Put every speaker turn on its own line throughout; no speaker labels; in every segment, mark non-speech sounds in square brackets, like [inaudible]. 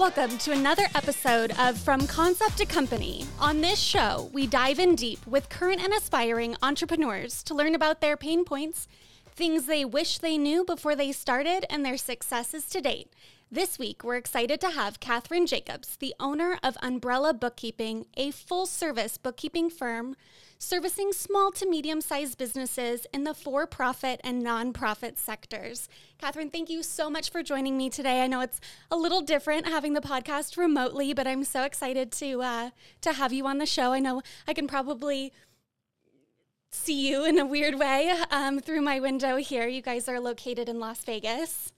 Welcome to another episode of From Concept to Company. On this show, we dive in deep with current and aspiring entrepreneurs to learn about their pain points, things they wish they knew before they started, and their successes to date. This week, we're excited to have Catherine Jacobs, the owner of Umbrella Bookkeeping, a full service bookkeeping firm servicing small to medium sized businesses in the for profit and nonprofit sectors. Catherine, thank you so much for joining me today. I know it's a little different having the podcast remotely, but I'm so excited to uh, to have you on the show. I know I can probably see you in a weird way um, through my window here. You guys are located in Las Vegas.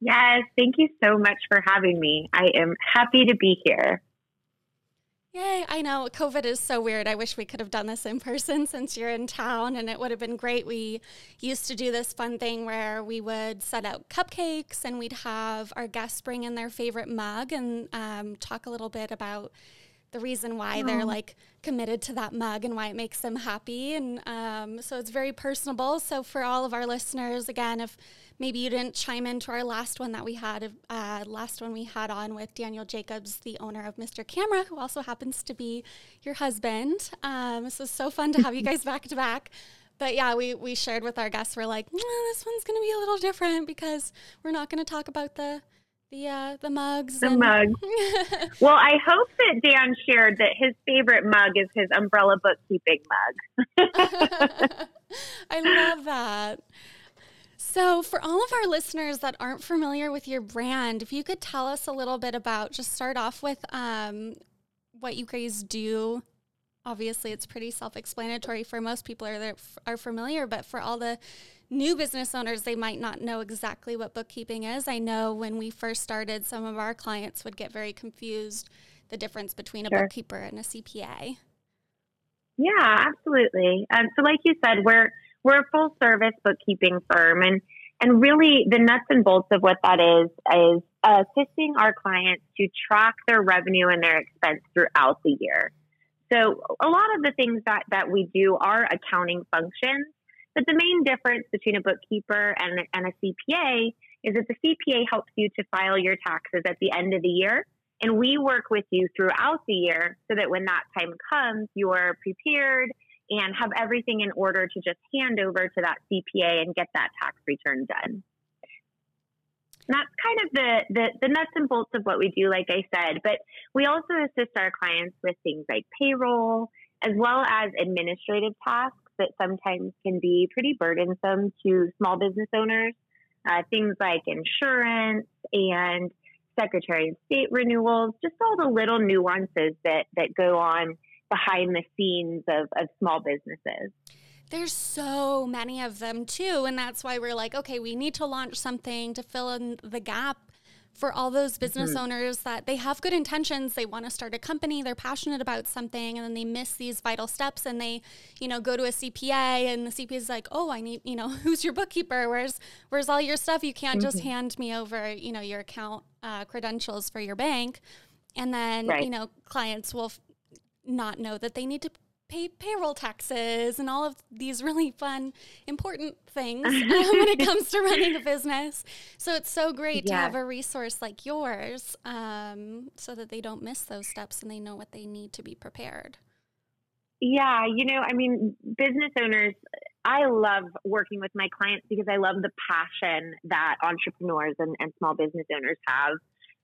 Yes, thank you so much for having me. I am happy to be here.
Yay, I know COVID is so weird. I wish we could have done this in person [laughs] since you're in town and it would have been great. We used to do this fun thing where we would set out cupcakes and we'd have our guests bring in their favorite mug and um, talk a little bit about the reason why they're like committed to that mug and why it makes them happy. And um, so it's very personable. So for all of our listeners, again, if maybe you didn't chime into our last one that we had, uh, last one we had on with Daniel Jacobs, the owner of Mr. Camera, who also happens to be your husband. Um, so so fun to have you [laughs] guys back to back. But yeah, we, we shared with our guests, we're like, this one's going to be a little different because we're not going to talk about the the uh, the mugs.
The and- mug. [laughs] well, I hope that Dan shared that his favorite mug is his umbrella bookkeeping mug. [laughs]
I love that. So, for all of our listeners that aren't familiar with your brand, if you could tell us a little bit about, just start off with um, what you guys do. Obviously, it's pretty self-explanatory for most people are that are familiar, but for all the new business owners, they might not know exactly what bookkeeping is. I know when we first started, some of our clients would get very confused the difference between a sure. bookkeeper and a CPA.
Yeah, absolutely. Um, so, like you said, we're we're a full service bookkeeping firm, and and really the nuts and bolts of what that is is assisting our clients to track their revenue and their expense throughout the year. So, a lot of the things that that we do are accounting functions but the main difference between a bookkeeper and, and a CPA is that the CPA helps you to file your taxes at the end of the year. And we work with you throughout the year so that when that time comes, you're prepared and have everything in order to just hand over to that CPA and get that tax return done. And that's kind of the, the, the nuts and bolts of what we do, like I said. But we also assist our clients with things like payroll, as well as administrative tasks that sometimes can be pretty burdensome to small business owners. Uh, things like insurance and Secretary of State renewals, just all the little nuances that, that go on behind the scenes of, of small businesses.
There's so many of them too. And that's why we're like, okay, we need to launch something to fill in the gap for all those business mm-hmm. owners that they have good intentions they want to start a company they're passionate about something and then they miss these vital steps and they you know go to a cpa and the cpa is like oh i need you know [laughs] who's your bookkeeper where's where's all your stuff you can't mm-hmm. just hand me over you know your account uh, credentials for your bank and then right. you know clients will f- not know that they need to pay payroll taxes and all of these really fun, important things [laughs] when it comes to running a business. So it's so great yeah. to have a resource like yours um, so that they don't miss those steps and they know what they need to be prepared.
Yeah, you know, I mean, business owners, I love working with my clients because I love the passion that entrepreneurs and, and small business owners have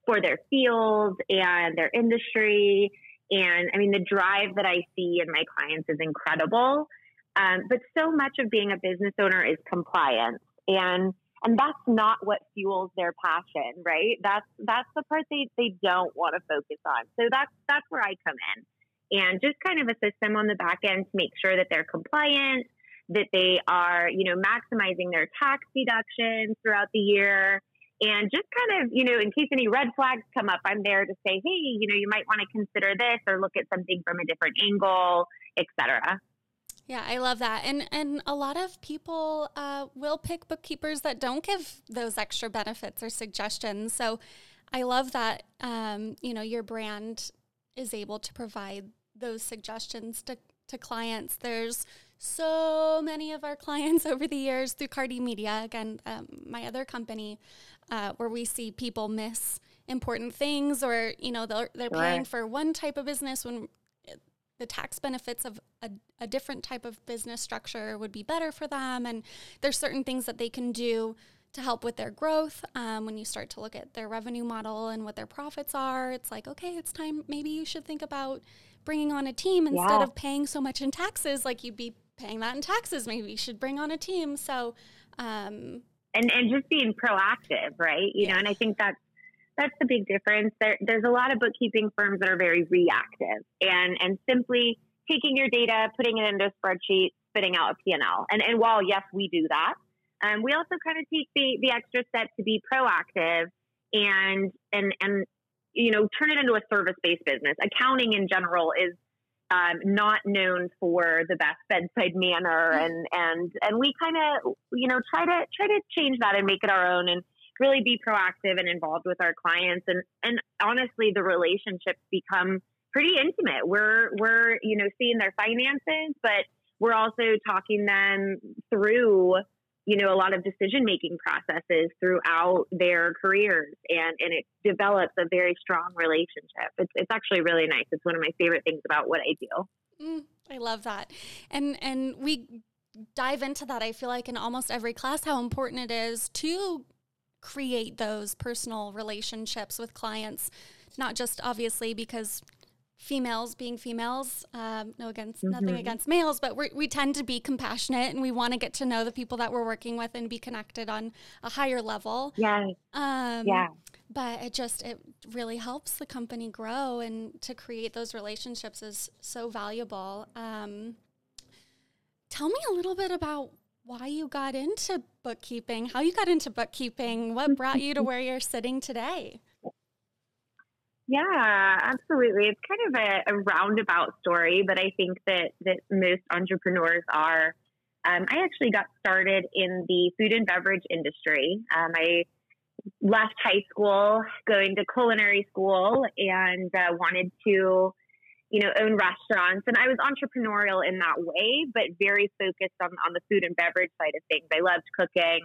for their field and their industry and I mean, the drive that I see in my clients is incredible. Um, but so much of being a business owner is compliance. And and that's not what fuels their passion, right? That's that's the part they, they don't want to focus on. So that's that's where I come in. And just kind of assist them on the back end to make sure that they're compliant, that they are, you know, maximizing their tax deductions throughout the year, and just kind of, you know, in case any red flags come up, I'm there to say, hey, you know, you might want to consider this or look at something from a different angle, etc.
Yeah, I love that, and and a lot of people uh, will pick bookkeepers that don't give those extra benefits or suggestions. So, I love that um, you know your brand is able to provide those suggestions to to clients. There's so many of our [laughs] clients over the years through Cardi Media, again, um, my other company, uh, where we see people miss important things or you know they're, they're sure. paying for one type of business when the tax benefits of a, a, different type of business structure would be better for them and there's certain things that they can do to help with their growth um, when you start to look at their revenue model and what their profits are it's like okay it's time maybe you should think about bringing on a team instead yeah. of paying so much in taxes like you'd be paying that in taxes maybe you should bring on a team so um,
and and just being proactive right you yeah. know and i think that's that's the big difference. There, there's a lot of bookkeeping firms that are very reactive and, and simply taking your data, putting it into a spreadsheet, spitting out a P&L. And, and while, yes, we do that, um, we also kind of take the, the extra step to be proactive and, and, and, you know, turn it into a service-based business. Accounting in general is um, not known for the best bedside manner, and and and we kind of you know try to try to change that and make it our own. And really be proactive and involved with our clients. And and honestly the relationships become pretty intimate. We're we're you know seeing their finances but we're also talking them through you know a lot of decision making processes throughout their careers and and it develops a very strong relationship. It's, it's actually really nice. It's one of my favorite things about what i do.
Mm, i love that. And and we dive into that i feel like in almost every class how important it is to create those personal relationships with clients, not just obviously because females being females um, no against mm-hmm. nothing against males but we tend to be compassionate and we want to get to know the people that we're working with and be connected on a higher level
yeah um, yeah
but it just it really helps the company grow and to create those relationships is so valuable um, tell me a little bit about why you got into bookkeeping, how you got into bookkeeping, what brought you to [laughs] where you're sitting today.
Yeah, absolutely. It's kind of a, a roundabout story, but I think that, that most entrepreneurs are. Um, I actually got started in the food and beverage industry. Um, I left high school, going to culinary school, and uh, wanted to you know, own restaurants. And I was entrepreneurial in that way, but very focused on, on the food and beverage side of things. I loved cooking,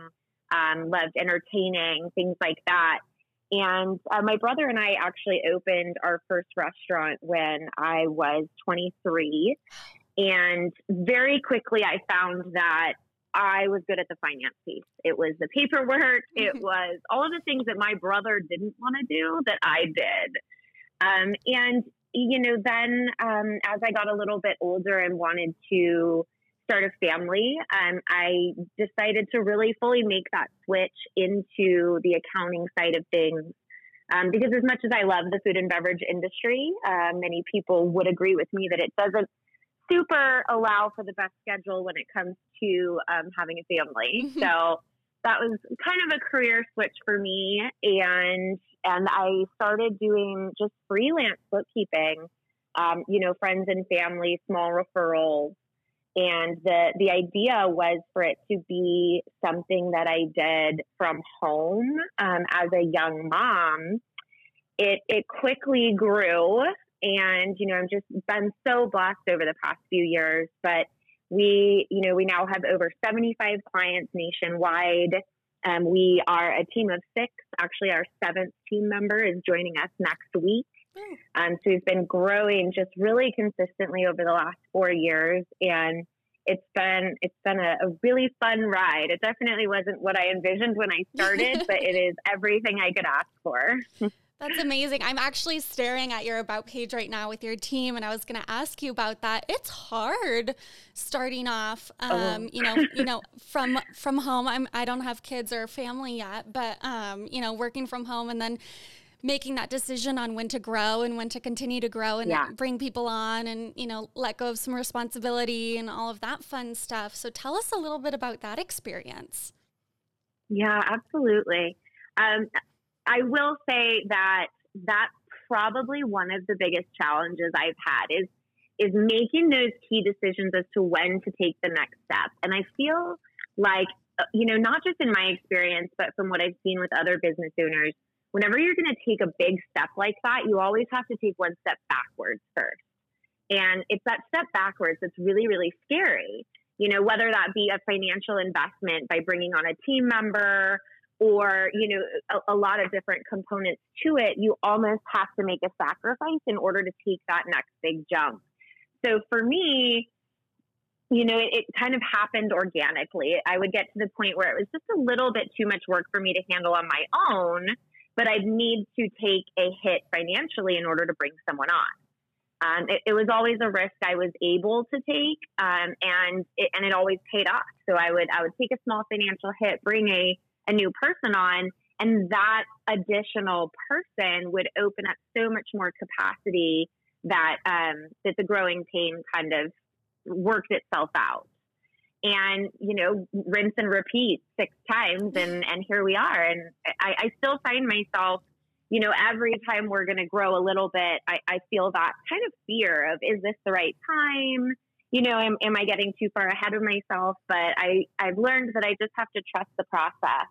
um, loved entertaining, things like that. And uh, my brother and I actually opened our first restaurant when I was 23. And very quickly, I found that I was good at the finance piece. It was the paperwork, [laughs] it was all of the things that my brother didn't want to do that I did. Um, and you know, then um, as I got a little bit older and wanted to start a family, um, I decided to really fully make that switch into the accounting side of things. Um, because as much as I love the food and beverage industry, uh, many people would agree with me that it doesn't super allow for the best schedule when it comes to um, having a family. [laughs] So that was kind of a career switch for me and and I started doing just freelance bookkeeping um, you know friends and family small referrals and the the idea was for it to be something that I did from home um, as a young mom it it quickly grew and you know I've just been so blessed over the past few years but we, you know, we now have over 75 clients nationwide. Um, we are a team of six. Actually, our seventh team member is joining us next week. Hmm. Um, so we've been growing just really consistently over the last four years, and it's been it's been a, a really fun ride. It definitely wasn't what I envisioned when I started, [laughs] but it is everything I could ask for. [laughs]
That's amazing. I'm actually staring at your about page right now with your team, and I was going to ask you about that. It's hard starting off, um, oh. you know, you know, from from home. I'm I don't have kids or family yet, but um, you know, working from home and then making that decision on when to grow and when to continue to grow and yeah. bring people on and you know let go of some responsibility and all of that fun stuff. So tell us a little bit about that experience.
Yeah, absolutely. Um, I will say that that's probably one of the biggest challenges I've had is is making those key decisions as to when to take the next step. And I feel like uh, you know, not just in my experience, but from what I've seen with other business owners, whenever you're going to take a big step like that, you always have to take one step backwards first. And it's that step backwards that's really, really scary. You know, whether that be a financial investment by bringing on a team member or you know a, a, lot of different components to it you almost have to make a sacrifice in order to take that next big jump so for me you know it, it kind of happened organically i would get to the point where it was just a little bit too much work for me to handle on my own but i'd need to take a hit financially in order to bring someone on um, it, it, was always a risk I was able to take, um, and it, and it always paid off. So I would I would take a small financial hit, bring a a new person on, and that additional person would open up so much more capacity that um, that the growing pain kind of worked itself out. And you know, rinse and repeat six times, and and here we are. And I, I still find myself, you know, every time we're going to grow a little bit, I, I feel that kind of fear of is this the right time? you know, am, am I getting too far ahead of myself? But I, I've learned that I just have to trust the process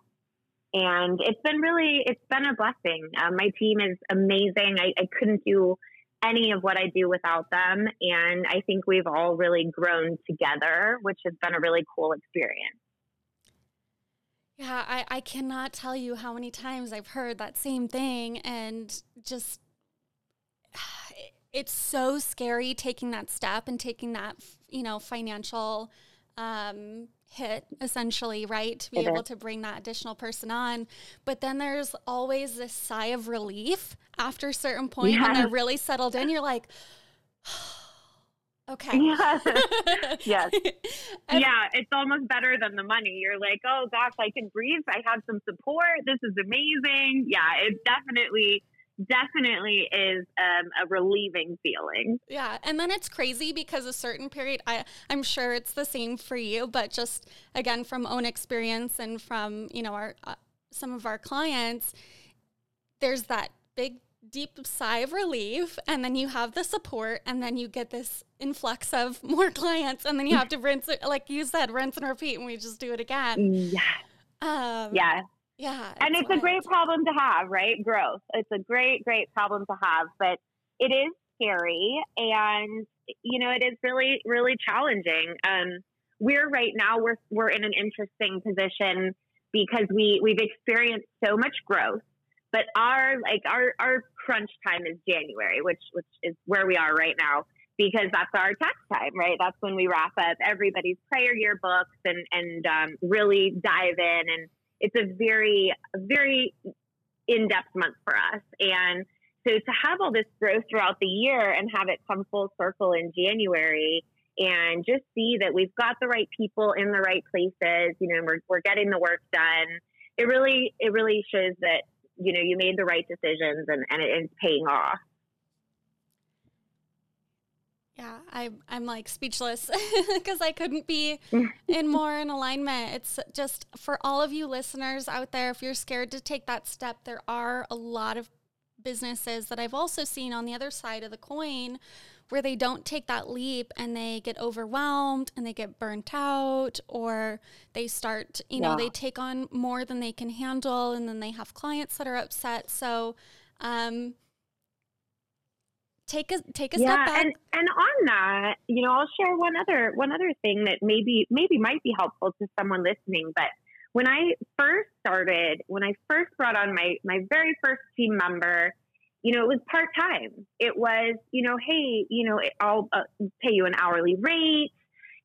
and it's been really it's been a blessing um, my team is amazing I, I, couldn't do any of what i do without them. And i think we've all really grown together which has been a really cool experience.
Yeah i, I cannot tell you how many times i've heard that same thing and just [sighs] it's so scary taking that step and taking that you know financial um, hit essentially, right? To be able to bring that additional person on. But then there's always this sigh of relief after a certain point yeah. when they're really settled in. You're like, okay.
Yes. [laughs] yes. yeah, it's almost better than the money. You're like, oh gosh, I can breathe. I have some support. This is amazing. Yeah, it's definitely definitely is um, a relieving feeling.
Yeah, and then it's crazy because a certain period, I I'm sure it's the same for you, but just again from own experience and from you know our uh, some of our clients, there's that big deep sigh of relief and then you have the support and then you get this influx of [laughs] more clients and then you have to [laughs] rinse it like you said rinse and repeat and we just do it again.
Yeah um, yeah
yeah.
And it's, a great problem to have, right? Growth. It's a great, great problem to have, but it is scary and, you know, it is really, really challenging. Um, we're right now, we're, we're in an interesting position because we, we've experienced so much growth, but our, like, our, our crunch time is January, which, which is where we are right now because that's our tax time, right? That's when we wrap up everybody's prayer year books and, and um, really dive in and, it's a very, very in depth month for us. And so to have all this growth throughout the year and have it come full circle in January and just see that we've got the right people in the right places, you know, we're, we're getting the work done. It really, it really shows that, you know, you made the right decisions and, and it's paying off.
Yeah, I, I'm like speechless [laughs] because I couldn't be [laughs] in more in alignment. It's just for all of you listeners out there, if you're scared to take that step, there are a lot of businesses that I've also seen on the other side of the coin where they don't take that leap and they get overwhelmed and they get burnt out or they start, you know, they take on more than they can handle and then they have clients that are upset. So, um, take a take a
yeah,
step back.
And, and on that, you know, I'll share one other one other thing that maybe maybe might be helpful to someone listening. But when I first started, when I first brought on my my very first team member, you know, it was part time. It was, you know, hey, you know, I'll uh, pay you an hourly rate,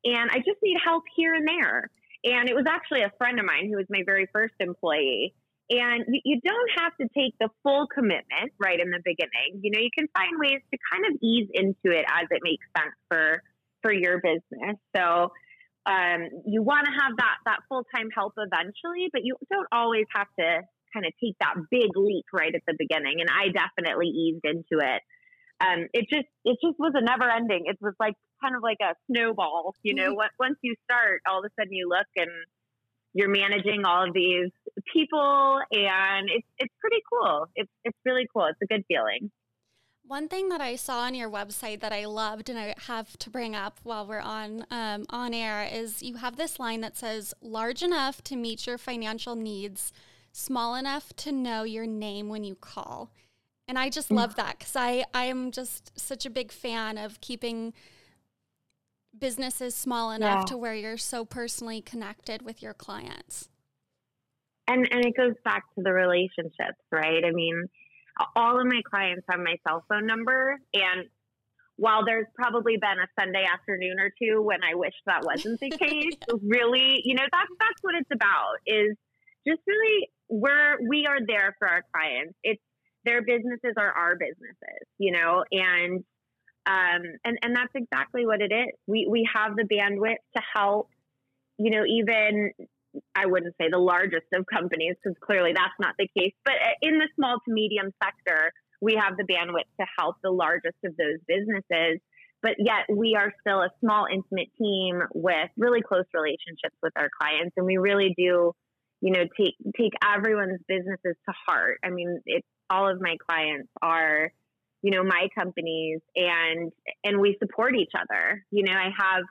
and I just need help here and there. And it was actually a friend of mine who was my very first employee. And you, you don't have to take the full commitment right in the beginning. You know, you can find ways to kind of ease into it as it makes sense for for your business. So um, you want to have that that full time help eventually, but you don't always have to kind of take that big leap right at the beginning. And I definitely eased into it. Um, it just it just was a never ending. It was like kind of like a snowball. You know, mm-hmm. once you start, all of a sudden you look and you're managing all of these people and it's it's pretty cool. It's it's really cool. It's a good feeling.
One thing that I saw on your website that I loved and I have to bring up while we're on um, on air is you have this line that says large enough to meet your financial needs, small enough to know your name when you call. And I just love that because I, I am just such a big fan of keeping business is small enough yeah. to where you're so personally connected with your clients.
and and it goes back to the relationships, right? I mean, all of my clients have my cell phone number, and while there's probably been a Sunday afternoon or two when I wish that wasn't the [laughs] case, yeah. really, you know, that's that's what it's about is just really we're we are there for our clients. It's their businesses are our businesses, you know, and um and and that's exactly what it is. We we have the bandwidth to help, you know, even I wouldn't say the largest of companies because clearly that's not the case, but in the small to medium sector, we have the bandwidth to help the largest of those businesses. But yet we are still a small, intimate team with really close relationships with our clients. And we really do, you know, take, take everyone's businesses to heart. I mean, it's all of my clients are, you know, my companies and, and we support each other. You know, I have,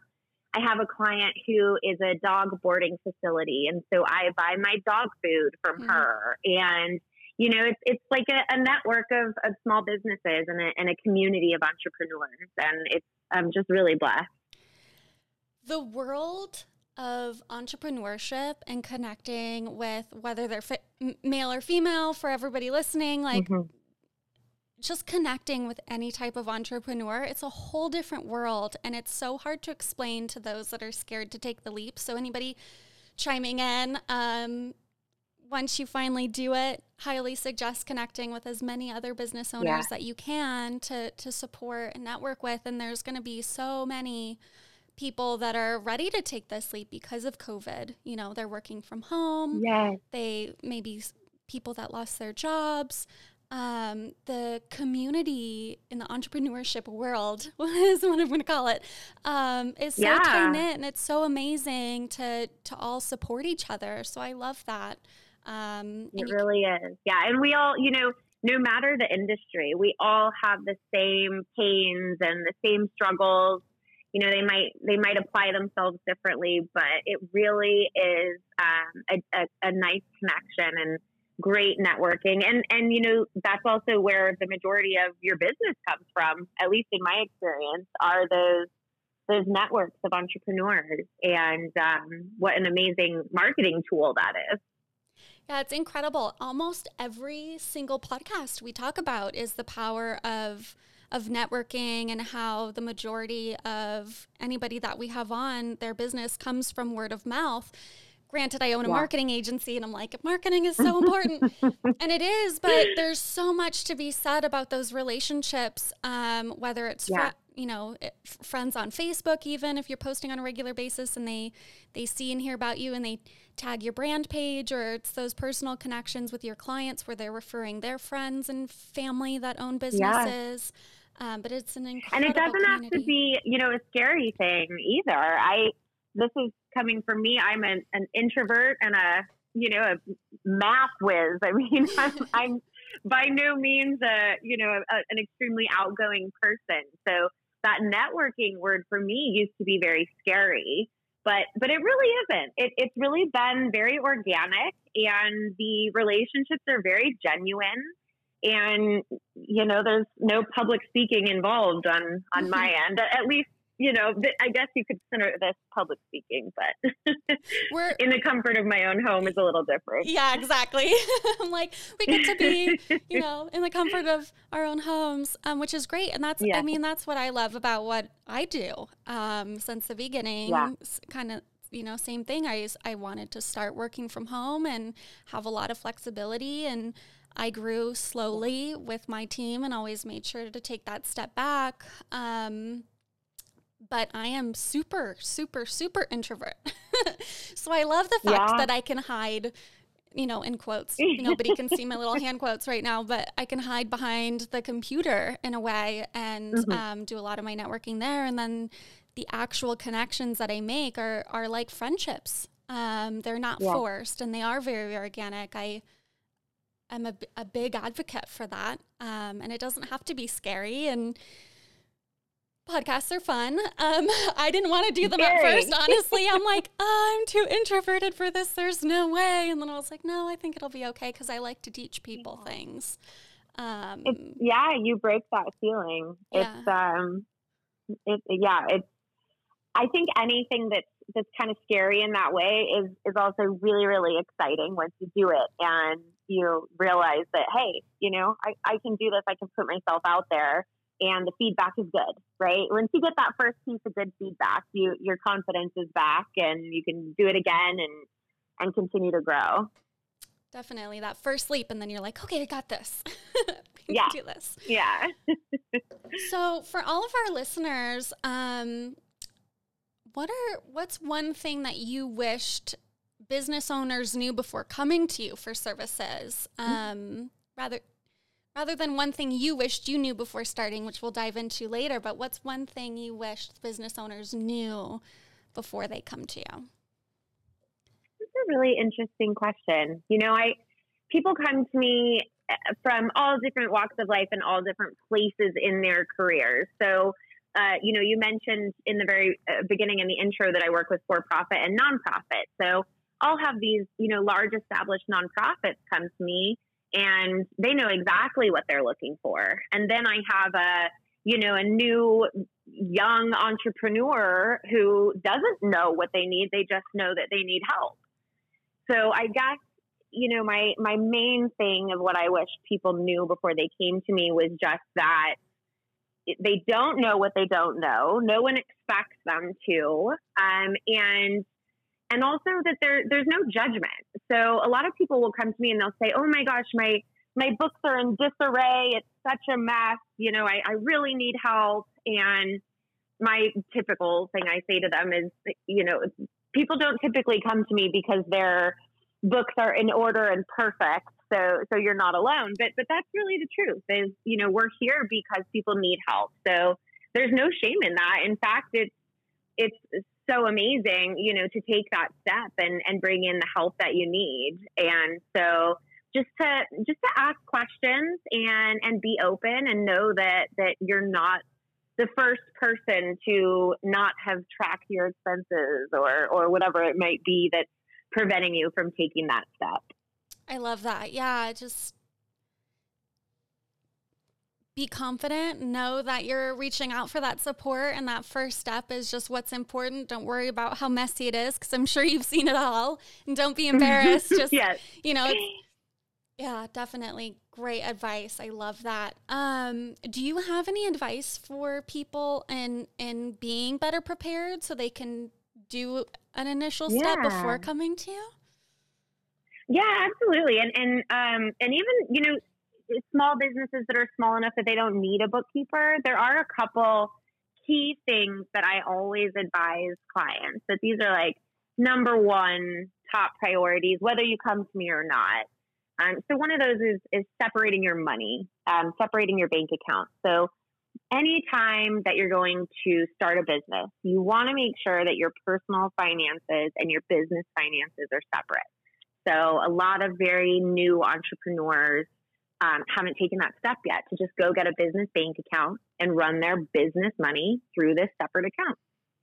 I have a client who is a dog boarding facility. And so I buy my dog food from mm-hmm. her and, you know, it's, it's like a, a network of, of small businesses and a, and a community of entrepreneurs. And it's, I'm just really blessed.
The world of entrepreneurship and connecting with whether they're fi- male or female for everybody listening, like mm-hmm. Just connecting with any type of entrepreneur, it's a whole different world. And it's so hard to explain to those that are scared to take the leap. So, anybody chiming in, um, once you finally do it, highly suggest connecting with as many other business owners yeah. that you can to to support and network with. And there's going to be so many people that are ready to take this leap because of COVID. You know, they're working from home.
Yeah.
They maybe people that lost their jobs. Um, the community in the entrepreneurship world [laughs] is what I'm going to call it um, is so yeah. tight knit, and it's so amazing to to all support each other. So I love that.
Um, it really is. Yeah. And we all, you know, no matter the industry, we all have the same pains and the same struggles. You know, they might they might apply themselves differently, but it really is um, a, a, a nice connection and great networking. And and you know that's also where the majority of your business comes from. At least in my experience, are those those networks of entrepreneurs. And um, what an amazing marketing tool that is.
Yeah, it's incredible. Almost every single podcast we talk about is the power of of networking and how the majority of anybody that we have on their business comes from word of mouth. Granted, I own a yeah. marketing agency and I'm like, marketing is so important. [laughs] and it is, but there's so much to be said about those relationships, um, whether it's yeah. fr- you know friends on facebook even if you're posting on a regular basis and they they see and hear about you and they tag your brand page or it's those personal connections with your clients where they're referring their friends and family that own businesses um, but it's an incredible
and it doesn't
community.
have to be you know a scary thing either i this is coming from me i'm an, an introvert and a you know a math whiz i mean [laughs] i'm, I'm by no means a you know a, an extremely outgoing person so that networking word for me used to be very scary, but but it really isn't. It, it's really been very organic, and the relationships are very genuine. And you know, there's no public speaking involved on on my [laughs] end, at least you know, I guess you could consider this public speaking, but [laughs] we're in the comfort of my own home is a little different.
Yeah, exactly. [laughs] I'm like, we get to be, you know, in the comfort of our own homes, um, which is great. And that's, yeah. I mean, that's what I love about what I do um, since the beginning. Yeah. Kind of you know same thing i i wanted to start working from home and have a lot of flexibility and i grew slowly with my team and always made sure to take that step back um, but I am super, super, super introvert. [laughs] so I love the fact yeah. that I can hide, you know, in quotes. Nobody can see my little hand quotes right now, but I can hide behind the computer in a way and [laughs] mm-hmm. um, do a lot of my networking there. And then the actual connections that I make are, are like friendships. Um, they're not yeah. forced and they are very, very organic. I, am a, a big advocate for that. Um, and it doesn't have to be scary. And, podcasts are fun. Um, [laughs] I didn't want to do them Very. at first, honestly. I'm [laughs] like, oh, I'm too introverted for this. There's no way. And then I was like, no, I think it'll be okay because I like to teach people yeah. things. Um,
yeah, you break that feeling. Yeah. It's um, it, yeah, it's I think anything that's that's kind of scary in that way is is also really really exciting once you do it and you realize that hey, you know, I, I can do this. I can put myself out there, and the feedback is good, right? Once you get that first piece of good feedback, you your confidence is back, and you can do it again and and continue to grow.
Definitely that first leap, and then you're like, okay, I got this. [laughs]
yeah.
do this.
Yeah. [laughs]
so, for all of our listeners, um, what are what's one thing that you wished business owners knew before coming to you for services? Mm-hmm. Um, rather rather than one thing you wished you knew before starting, which we'll dive into later, but what's one thing you wished business owners knew before they come to you?
That's a really interesting question. You know, I people come to me eh, from all different walks of life and all different places in their careers. So uh, you know, you mentioned in the very uh, beginning in the intro that I work with for profit and nonprofit. So I'll have these, you know, large established nonprofits come to me and they know exactly what they're looking for. And then I have a, you know, a new young entrepreneur who doesn't know what they need. They just know that they need help. So I guess, you know, my, my main thing of what I wish people knew before they came to me was just that they don't know what they don't know. No one expects them to. Um, and and also that there there's no judgment. So a lot of people will come to me and they'll say, "Oh my gosh, my my books are in disarray. It's such a mess. You know, I, I really need help." And my typical thing I say to them is, you know, people don't typically come to me because their books are in order and perfect so so you're not alone but but that's really the truth is you know we're here because people need help so there's no shame in that in fact it's it's so amazing you know to take that step and and bring in the help that you need and so just to just to ask questions and and be open and know that that you're not the first person to not have tracked your expenses or or whatever it might be that's preventing you from taking that step
I love that. Yeah, just be confident, know that you're reaching out for that support, and that first step is just what's important. Don't worry about how messy it is, because I'm sure you've seen it all. And don't be [laughs] embarrassed. Just, yes. you know, yeah, definitely great advice. I love that. Um, do you have any advice for people in in being better prepared so they can do an initial step yeah. before coming to you?
Yeah, absolutely. And and um and even, you know, small businesses that are small enough that they don't need a bookkeeper, there are a couple key things that I always advise clients that these are like number one top priorities, whether you come to me or not. Um, so one of those is is separating your money, um, separating your bank account. So anytime that you're going to start a business, you want to make sure that your personal finances and your business finances are separate. So a lot of very new entrepreneurs um, haven't taken that step yet to just go get a business bank account and run their business money through this separate account.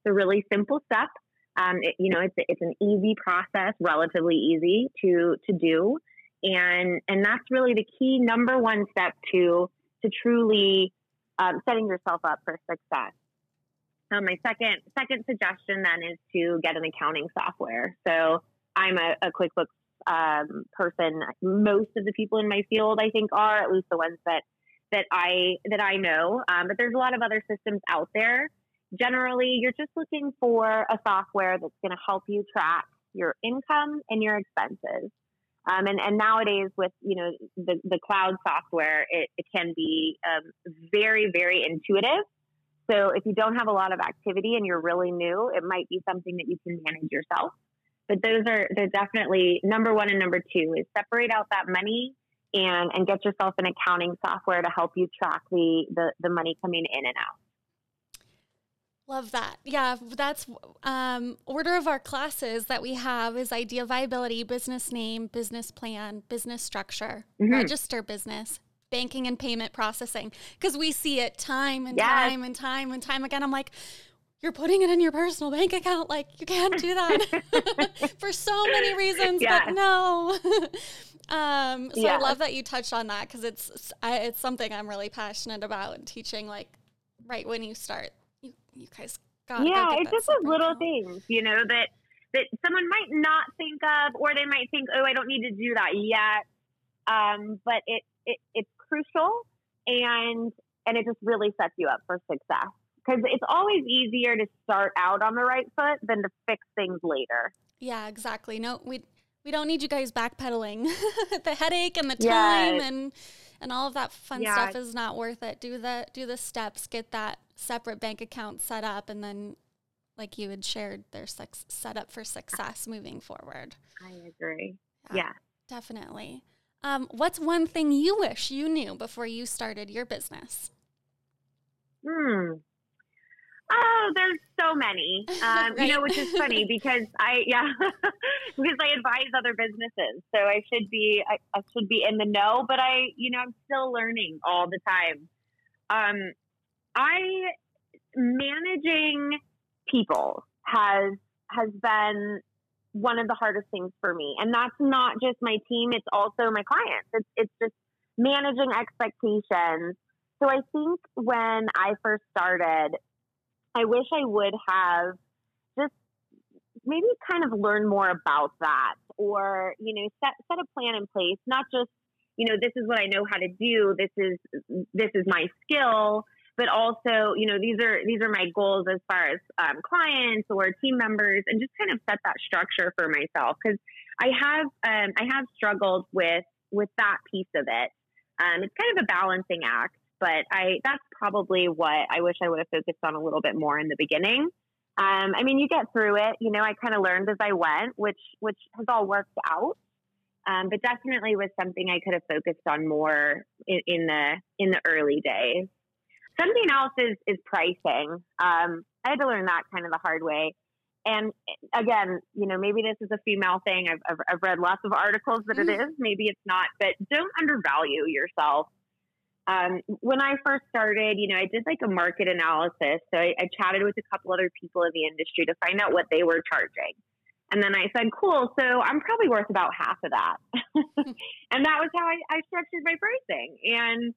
It's a really simple step. Um, it, you know, it's it's an easy process, relatively easy to to do, and and that's really the key number one step to to truly um, setting yourself up for success. Um, my second second suggestion then is to get an accounting software. So I'm a, a QuickBooks um, person. Most of the people in my field, I think, are at least the ones that that I that I know. Um, but there's a lot of other systems out there. Generally, you're just looking for a software that's going to help you track your income and your expenses. Um, and, and nowadays, with you know the, the cloud software, it, it can be um, very very intuitive. So if you don't have a lot of activity and you're really new, it might be something that you can manage yourself. But those are they're definitely number one and number two is separate out that money and and get yourself an accounting software to help you track the the, the money coming in and out.
Love that. Yeah, that's um, order of our classes that we have is idea viability, business name, business plan, business structure, mm-hmm. register business, banking and payment processing. Because we see it time and yes. time and time and time again. I'm like, you're putting it in your personal bank account. Like you can't do that [laughs] [laughs] for so many reasons, yeah. but no. [laughs] um, so yeah. I love that you touched on that because it's it's something I'm really passionate about and teaching. Like right when you start, you you guys Gotta
yeah, it's just those little things, you know, that that someone might not think of, or they might think, oh, I don't need to do that yet. Um, but it, it it's crucial, and and it just really sets you up for success because it's always easier to start out on the right foot than to fix things later.
Yeah, exactly. No, we we don't need you guys backpedaling. [laughs] the headache and the time yes. and and all of that fun yeah. stuff is not worth it. Do the do the steps, get that separate bank account set up, and then, like you had shared, they're sex, set up for success moving forward.
I agree. Yeah, yeah.
definitely. Um, what's one thing you wish you knew before you started your business?
Hmm. Oh, there's so many. [laughs] Um, right. You know, which is funny because I, yeah, [laughs] because I advise other businesses, so I should be, I, I, should be in the know. But I, you know, I'm still learning all the time. Um, I managing people has has been one of the hardest things for me, and that's not just my team; it's also my clients. It's it's just managing expectations. So I think when I first started, I wish I would have just maybe kind of learn more about that or, you know, set, set a plan in place, not just, you know, this is what I know how to do. This is, this is my skill, but also, you know, these are, these are my goals as far as um, clients or team members and just kind of set that structure for myself. Cause I have, um, I have struggled with, with that piece of it. Um, it's kind of a balancing act but I that's probably what I wish I would have focused on a little bit more in the beginning. Um, I mean, you get through it. You know, I kind of learned as I went, which which has all worked out. Um, but definitely was something I could have focused on more in, in the in the early days. Something else is is pricing. Um, I had to learn that kind of the hard way. And again, you know, maybe this is a female thing. I've, I've, I've read lots of articles that it mm. is. Maybe it's not, but don't undervalue yourself um, when I first started, you know, I did like a market analysis. So I, I chatted with a couple other people in the industry to find out what they were charging. And then I said, cool, so I'm probably worth about half of that. [laughs] and that was how I, I structured my pricing. And,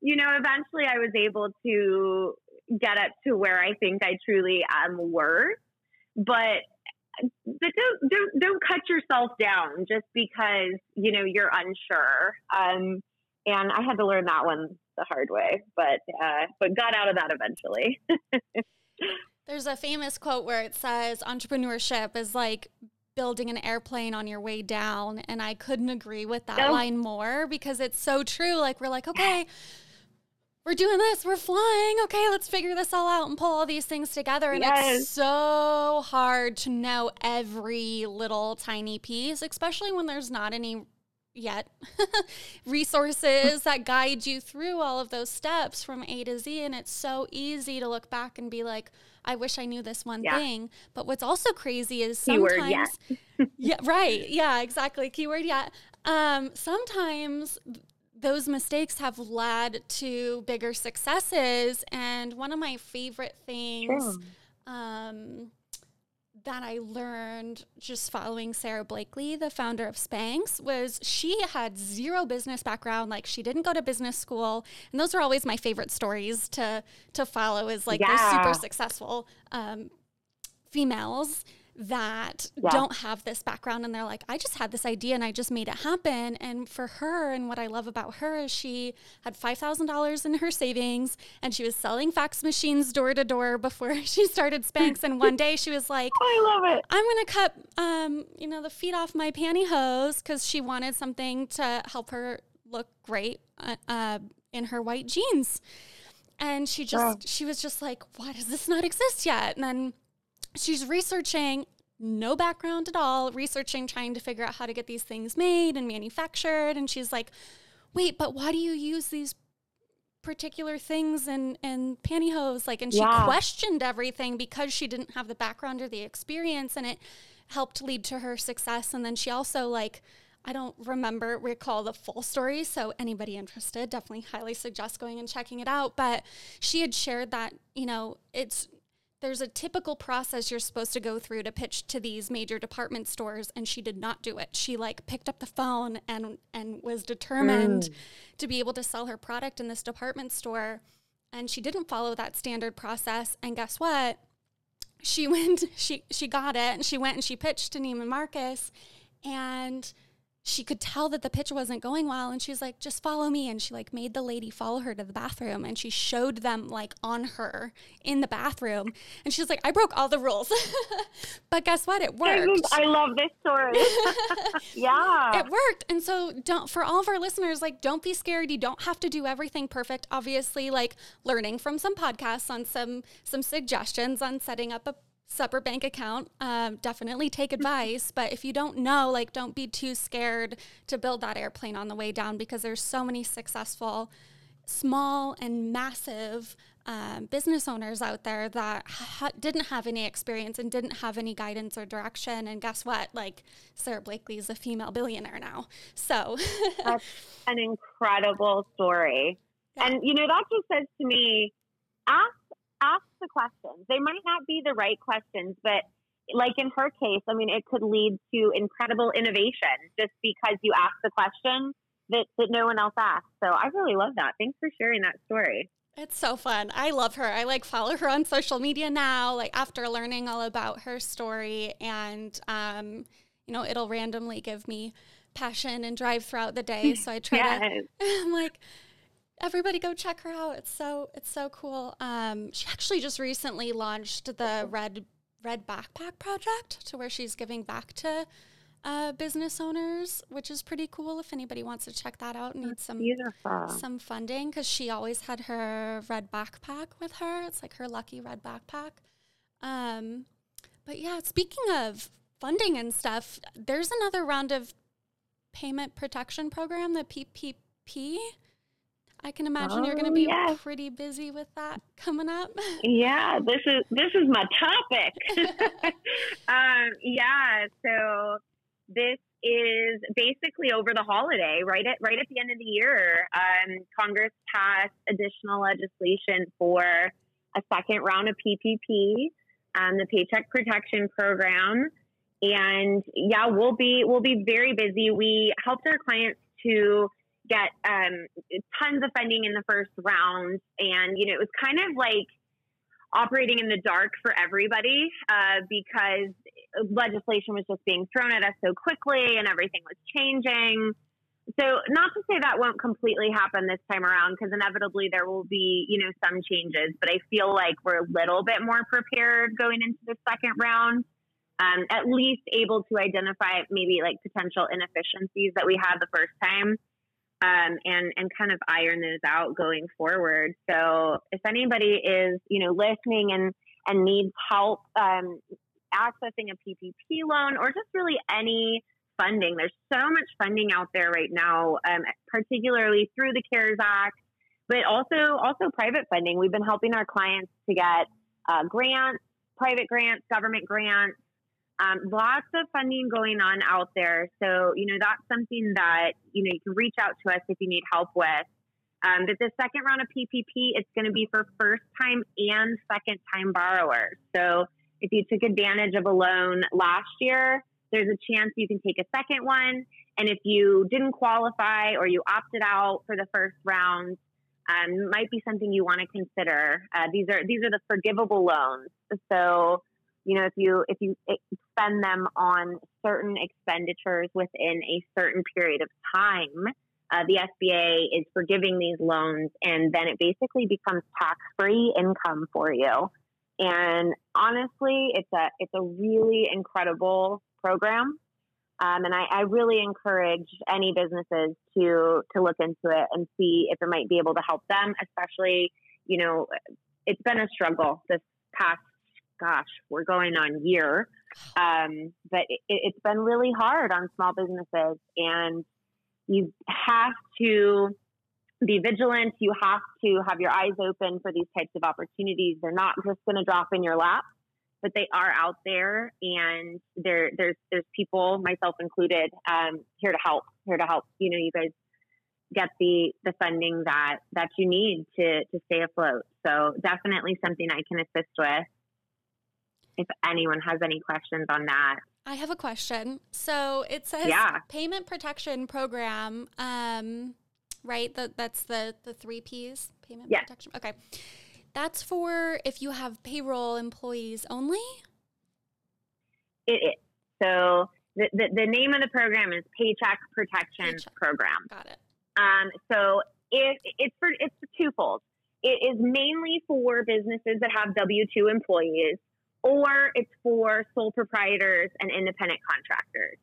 you know, eventually I was able to get up to where I think I truly am worth. But but don't don't don't cut yourself down just because you know you're unsure. Um, and I had to learn that one the hard way, but uh, but got out of that eventually. [laughs]
There's a famous quote where it says entrepreneurship is like building an airplane on your way down, and I couldn't agree with that line more because it's so true. Like we're like, okay. We're doing this, we're flying. Okay, let's figure this all out and pull all these things together. And yes. it's so hard to know every little tiny piece, especially when there's not any yet [laughs] resources that guide you through all of those steps from A to Z. And it's so easy to look back and be like, I wish I knew this one yeah. thing. But what's also crazy is sometimes, [laughs] yeah, right, yeah, exactly, keyword yeah. Um, sometimes those mistakes have led to bigger successes. And one of my favorite things. Um, that I learned just following Sara Blakely, the founder of Spanx, was she had zero business background. Like she didn't go to business school, and those are always my favorite stories to to follow. Is like yeah. they're super successful um, females that yeah. don't have this background and they're like, I just had this idea and I just made it happen. And for her, and what I love about her is she had $5,000 in her savings and she was selling fax machines door to door before [laughs] she started Spanx. and one day she was like, [laughs]
I love it.
I'm going to cut, um, you know, the feet off my pantyhose because she wanted something to help her look great uh, uh, in her white jeans. And she just, she was just like, why does this not exist yet? And then she's researching no background at all, researching, trying to figure out how to get these things made and manufactured. And she's like, wait, but why do you use these particular things and and pantyhose like and she yeah. questioned everything because she didn't have the background or the experience and it helped lead to her success and then she also like I don't remember recall the full story so anybody interested definitely highly suggest going and checking it out but she had shared that you know it's there's a typical process you're supposed to go through to pitch to these major department stores and she did not do it. She like picked up the phone and and was determined mm. to be able to sell her product in this department store and she didn't follow that standard process. And guess what? She [laughs] went, she she got it, and she went and she pitched to Neiman Marcus, and she could tell that the pitch wasn't going well and she's like just follow me and she like made the lady follow her to the bathroom and she showed them like on her in the bathroom and she's like i broke all the rules. [laughs] But guess what? It worked.
I love this story. [laughs] Yeah.
It worked and so don't for all of our listeners like don't be scared. You don't have to do everything perfect. Obviously like learning from some podcasts on some some suggestions on setting up a separate bank account. Um, definitely take advice, but if you don't know, like, don't be too scared to build that airplane on the way down because there's so many successful, small and massive um, business owners out there that ha- didn't have any experience and didn't have any guidance or direction. And guess what? Like, Sara Blakely is a female billionaire now. So [laughs]
that's an incredible story. Yeah. And, you know, that just says to me, ask ask the questions. They might not be the right questions, but like in her case, I mean, it could lead to incredible innovation just because you ask the question that, that no one else asked. So I really love that. Thanks for sharing that story.
It's so fun. I love her. I like follow her on social media now, like after learning all about her story. And, um, you know, it'll randomly give me passion and drive throughout the day. So I try [laughs] yes. to, [laughs] I'm like, everybody go check her out. It's so it's so cool. Um, she actually just recently launched the Red Red Backpack Project, to where she's giving back to uh, business owners, which is pretty cool. If anybody wants to check that out, and needs some
beautiful.
some funding because she always had her red backpack with her. It's like her lucky red backpack. Um, but yeah, speaking of funding and stuff, there's another round of payment protection program, the PPP. I can imagine oh, you're going to be yes. pretty busy with that coming up. [laughs]
Yeah, this is this is my topic. [laughs] [laughs] um, yeah, so this is basically over the holiday, right at right at the end of the year. Um, Congress passed additional legislation for a second round of PPP, um, the Paycheck Protection Program, and yeah, we'll be we'll be very busy. We helped our clients to get um, tons of funding in the first round. And, you know, it was kind of like operating in the dark for everybody uh, because legislation was just being thrown at us so quickly and everything was changing. So, not to say that won't completely happen this time around, because inevitably there will be, you know, some changes. But I feel like we're a little bit more prepared going into the second round, um, at least able to identify maybe like potential inefficiencies that we had the first time um, and and kind of iron those out going forward. So if anybody is you know listening and and needs help um, accessing a PPP loan or just really any funding, there's so much funding out there right now, um, particularly through the CARES Act, but also also private funding. We've been helping our clients to get uh, grants, private grants, government grants. Um, lots of funding going on out there. So, you know, that's something that, you know, you can reach out to us if you need help with. Um, but the second round of PPP, it's going to be for first time and second time borrowers. So if you took advantage of a loan last year, there's a chance you can take a second one. And if you didn't qualify or you opted out for the first round, um, might be something you want to consider. Uh, these are these are the forgivable loans. So you know, if you if you spend them on certain expenditures within a certain period of time, uh, the SBA is forgiving these loans, and then it basically becomes tax free income for you. And honestly, it's a it's a really incredible program, um, and I, I really encourage any businesses to to look into it and see if it might be able to help them. Especially, you know, it's been a struggle this past gosh, we're going on year. Um, but it, has been really hard on small businesses, and you have to be vigilant. You have to have your eyes open for these types of opportunities. They're not just going to drop in your lap, but they are out there, and there there's there's people, myself included, um, here to help. Here to help. You know, you guys get the the funding that that you need to to stay afloat. So definitely something I can assist with if anyone has any questions on that.
I have a question. So it says yeah. payment protection program, um, right? The, that's the the three P's. Payment protection. Okay. that's for if you have payroll employees only?
It is. So the, the, the name of the program is Paycheck Protection Paycheck. Program.
Got it.
Um, so it, it's for it's twofold. It is mainly for businesses that have W two employees, or it's for sole proprietors and independent contractors.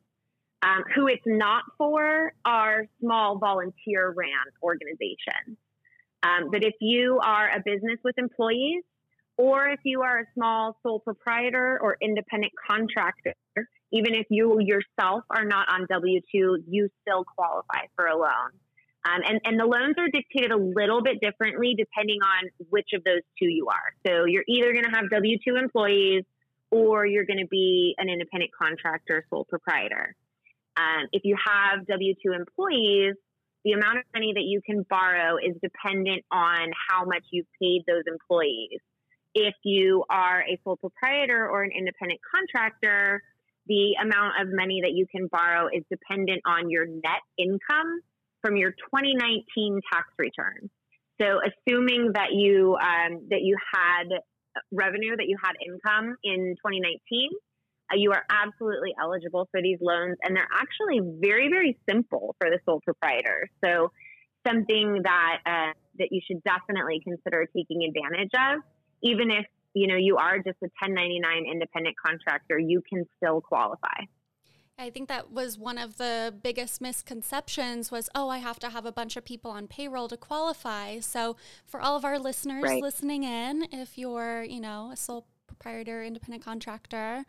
Um, who it's not for are small volunteer ran organizations. Um, but if you are a business with employees, or if you are a small sole proprietor or independent contractor, even if you yourself are not on W 2, you still qualify for a loan. Um, and, and the loans are dictated a little bit differently depending on which of those two you are. So you're either going to have W 2 employees or you're going to be an independent contractor, sole proprietor. Um, if you have W 2 employees, the amount of money that you can borrow is dependent on how much you've paid those employees. If you are a sole proprietor or an independent contractor, the amount of money that you can borrow is dependent on your net income from your 2019 tax return. So, assuming that you um, that you had revenue, that you had income in 2019, uh, you are absolutely eligible for these loans, and they're actually very, very simple for the sole proprietor. So, something that uh, that you should definitely consider taking advantage of, even if you know you are just a 1099 independent contractor, you can still qualify.
I think that was one of the biggest misconceptions was, oh, I have to have a bunch of people on payroll to qualify. So for all of our listeners right. listening in, if you're, you know, a sole proprietor, independent contractor,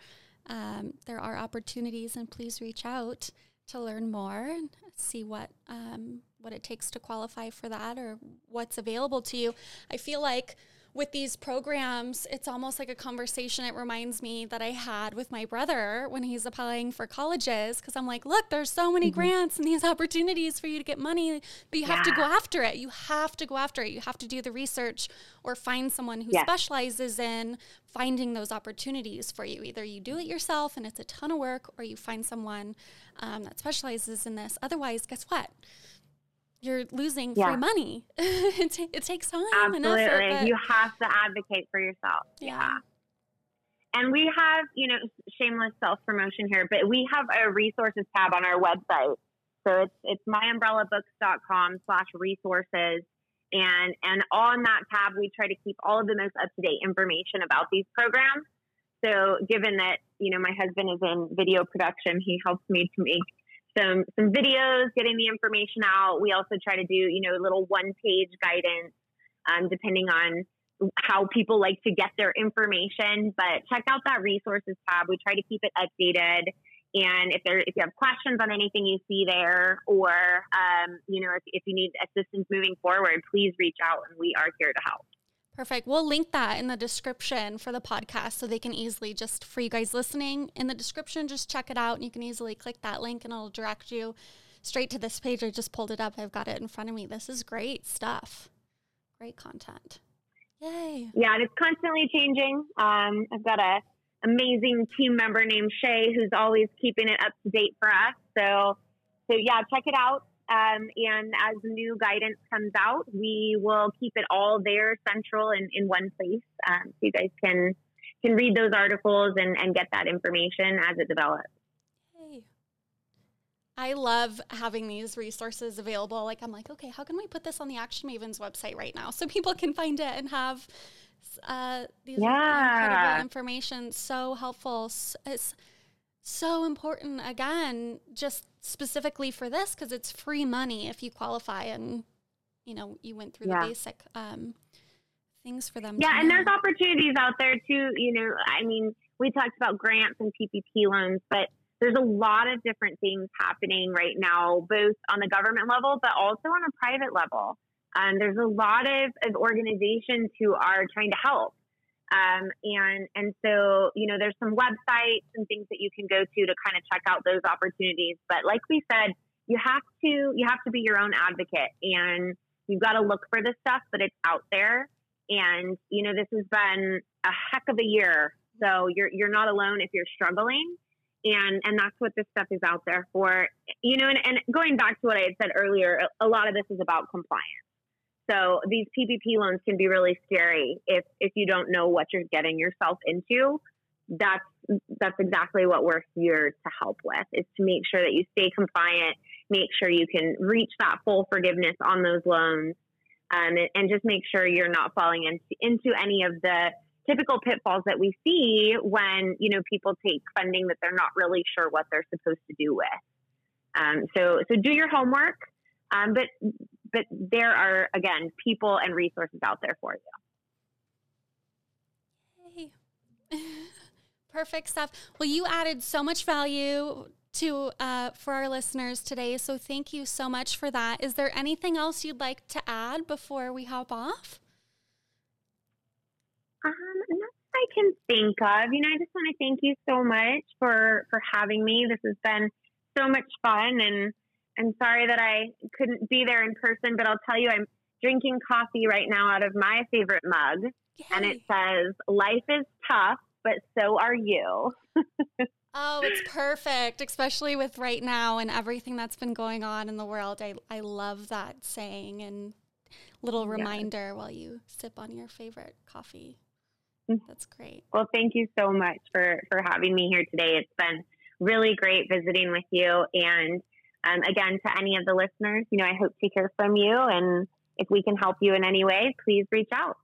um, there are opportunities, and please reach out to learn more and see what um, what it takes to qualify for that or what's available to you. I feel like with these programs, it's almost like a conversation. It reminds me that I had with my brother when he's applying for colleges because I'm like, look, there's so many mm-hmm. grants and these [laughs] opportunities for you to get money, but you yeah. have to go after it. You have to go after it. You have to do the research or find someone who specializes in finding those opportunities for you. Either you do it yourself and it's a ton of work, or you find someone um, that specializes in this. Otherwise, guess what? You're losing yeah. free money. [laughs] it, t- it, takes time.
Absolutely.
Effort,
you have to advocate for yourself. Yeah. yeah. And we have, you know, shameless self promotion here, but we have a resources tab on our website. So it's it's myumbrellabooks.com slash resources. And and on that tab we try to keep all of the most up to date information about these programs. So given that, you know, my husband is in video production, he helps me to make some some videos, getting the information out. We also try to do you know a little one page guidance, um, depending on how people like to get their information. But check out that resources tab. We try to keep it updated. And if there, if you have questions on anything you see there, or um, you know, if, if you need assistance moving forward, please reach out, and we are here to help.
Perfect. We'll link that in the description for the podcast so they can easily just for you guys listening in the description, just check it out and you can easily click that link and it'll direct you straight to this page. I just pulled it up. I've got it in front of me. This is great stuff. Great content. Yay.
Yeah, and it's constantly changing. Um, I've got a amazing team member named Shay who's always keeping it up to date for us. So so yeah, check it out. Um, and as new guidance comes out, we will keep it all there central in, in one place. Um, so you guys can can read those articles and, and get that information as it develops.
Hey. I love having these resources available. Like I'm like, okay, how can we put this on the Action Mavens website right now so people can find it and have uh, these yeah. incredible information. So helpful. It's so important. Again, just specifically for this because it's free money if you qualify and you know you went through yeah. the basic um, things for them.
Yeah, and know. there's opportunities out there too. You know, I mean, we talked about grants and PPP loans, but there's a lot of different things happening right now, both on the government level, but also on a private level. Um, there's a lot of, of organizations who are trying to help. Um, and and so you know there's some websites and things that you can go to to kind of check out those opportunities. But like we said, you have to you have to be your own advocate, and you've got to look for this stuff, but it's out there. And you know this has been a heck of a year, so you're you're not alone if you're struggling. And and that's what this stuff is out there for. You know, and, and going back to what I had said earlier, a lot of this is about compliance. So these PPP loans can be really scary if if you don't know what you're getting yourself into. That's that's exactly what we're here to help with is to make sure that you stay compliant, make sure you can reach that full forgiveness on those loans, um, and, and just make sure you're not falling into into any of the typical pitfalls that we see when you know people take funding that they're not really sure what they're supposed to do with. Um, so so do your homework, um, but but there are again people and resources out there for
you. Hey. [laughs] Perfect stuff. Well, you added so much value to uh, for our listeners today, so thank you so much for that. Is there anything else you'd like to add before we hop off?
Um, nothing I can think of. You know, I just want to thank you so much for for having me. This has been so much fun, and I'm sorry that I couldn't be there in person, but I'll tell you, I'm drinking coffee right now out of my favorite mug, Yay. and it says, "Life is tough, but so are you." [laughs]
oh, it's perfect, especially with right now and everything that's been going on in the world. I I love that saying and little reminder yes. while you sip on your favorite coffee. Mm-hmm. That's great.
Well, thank you so much for for having me here today. It's been really great visiting with you. And um, again, to any of the listeners, you know, I hope to hear from you. And if we can help you in any way, please reach out.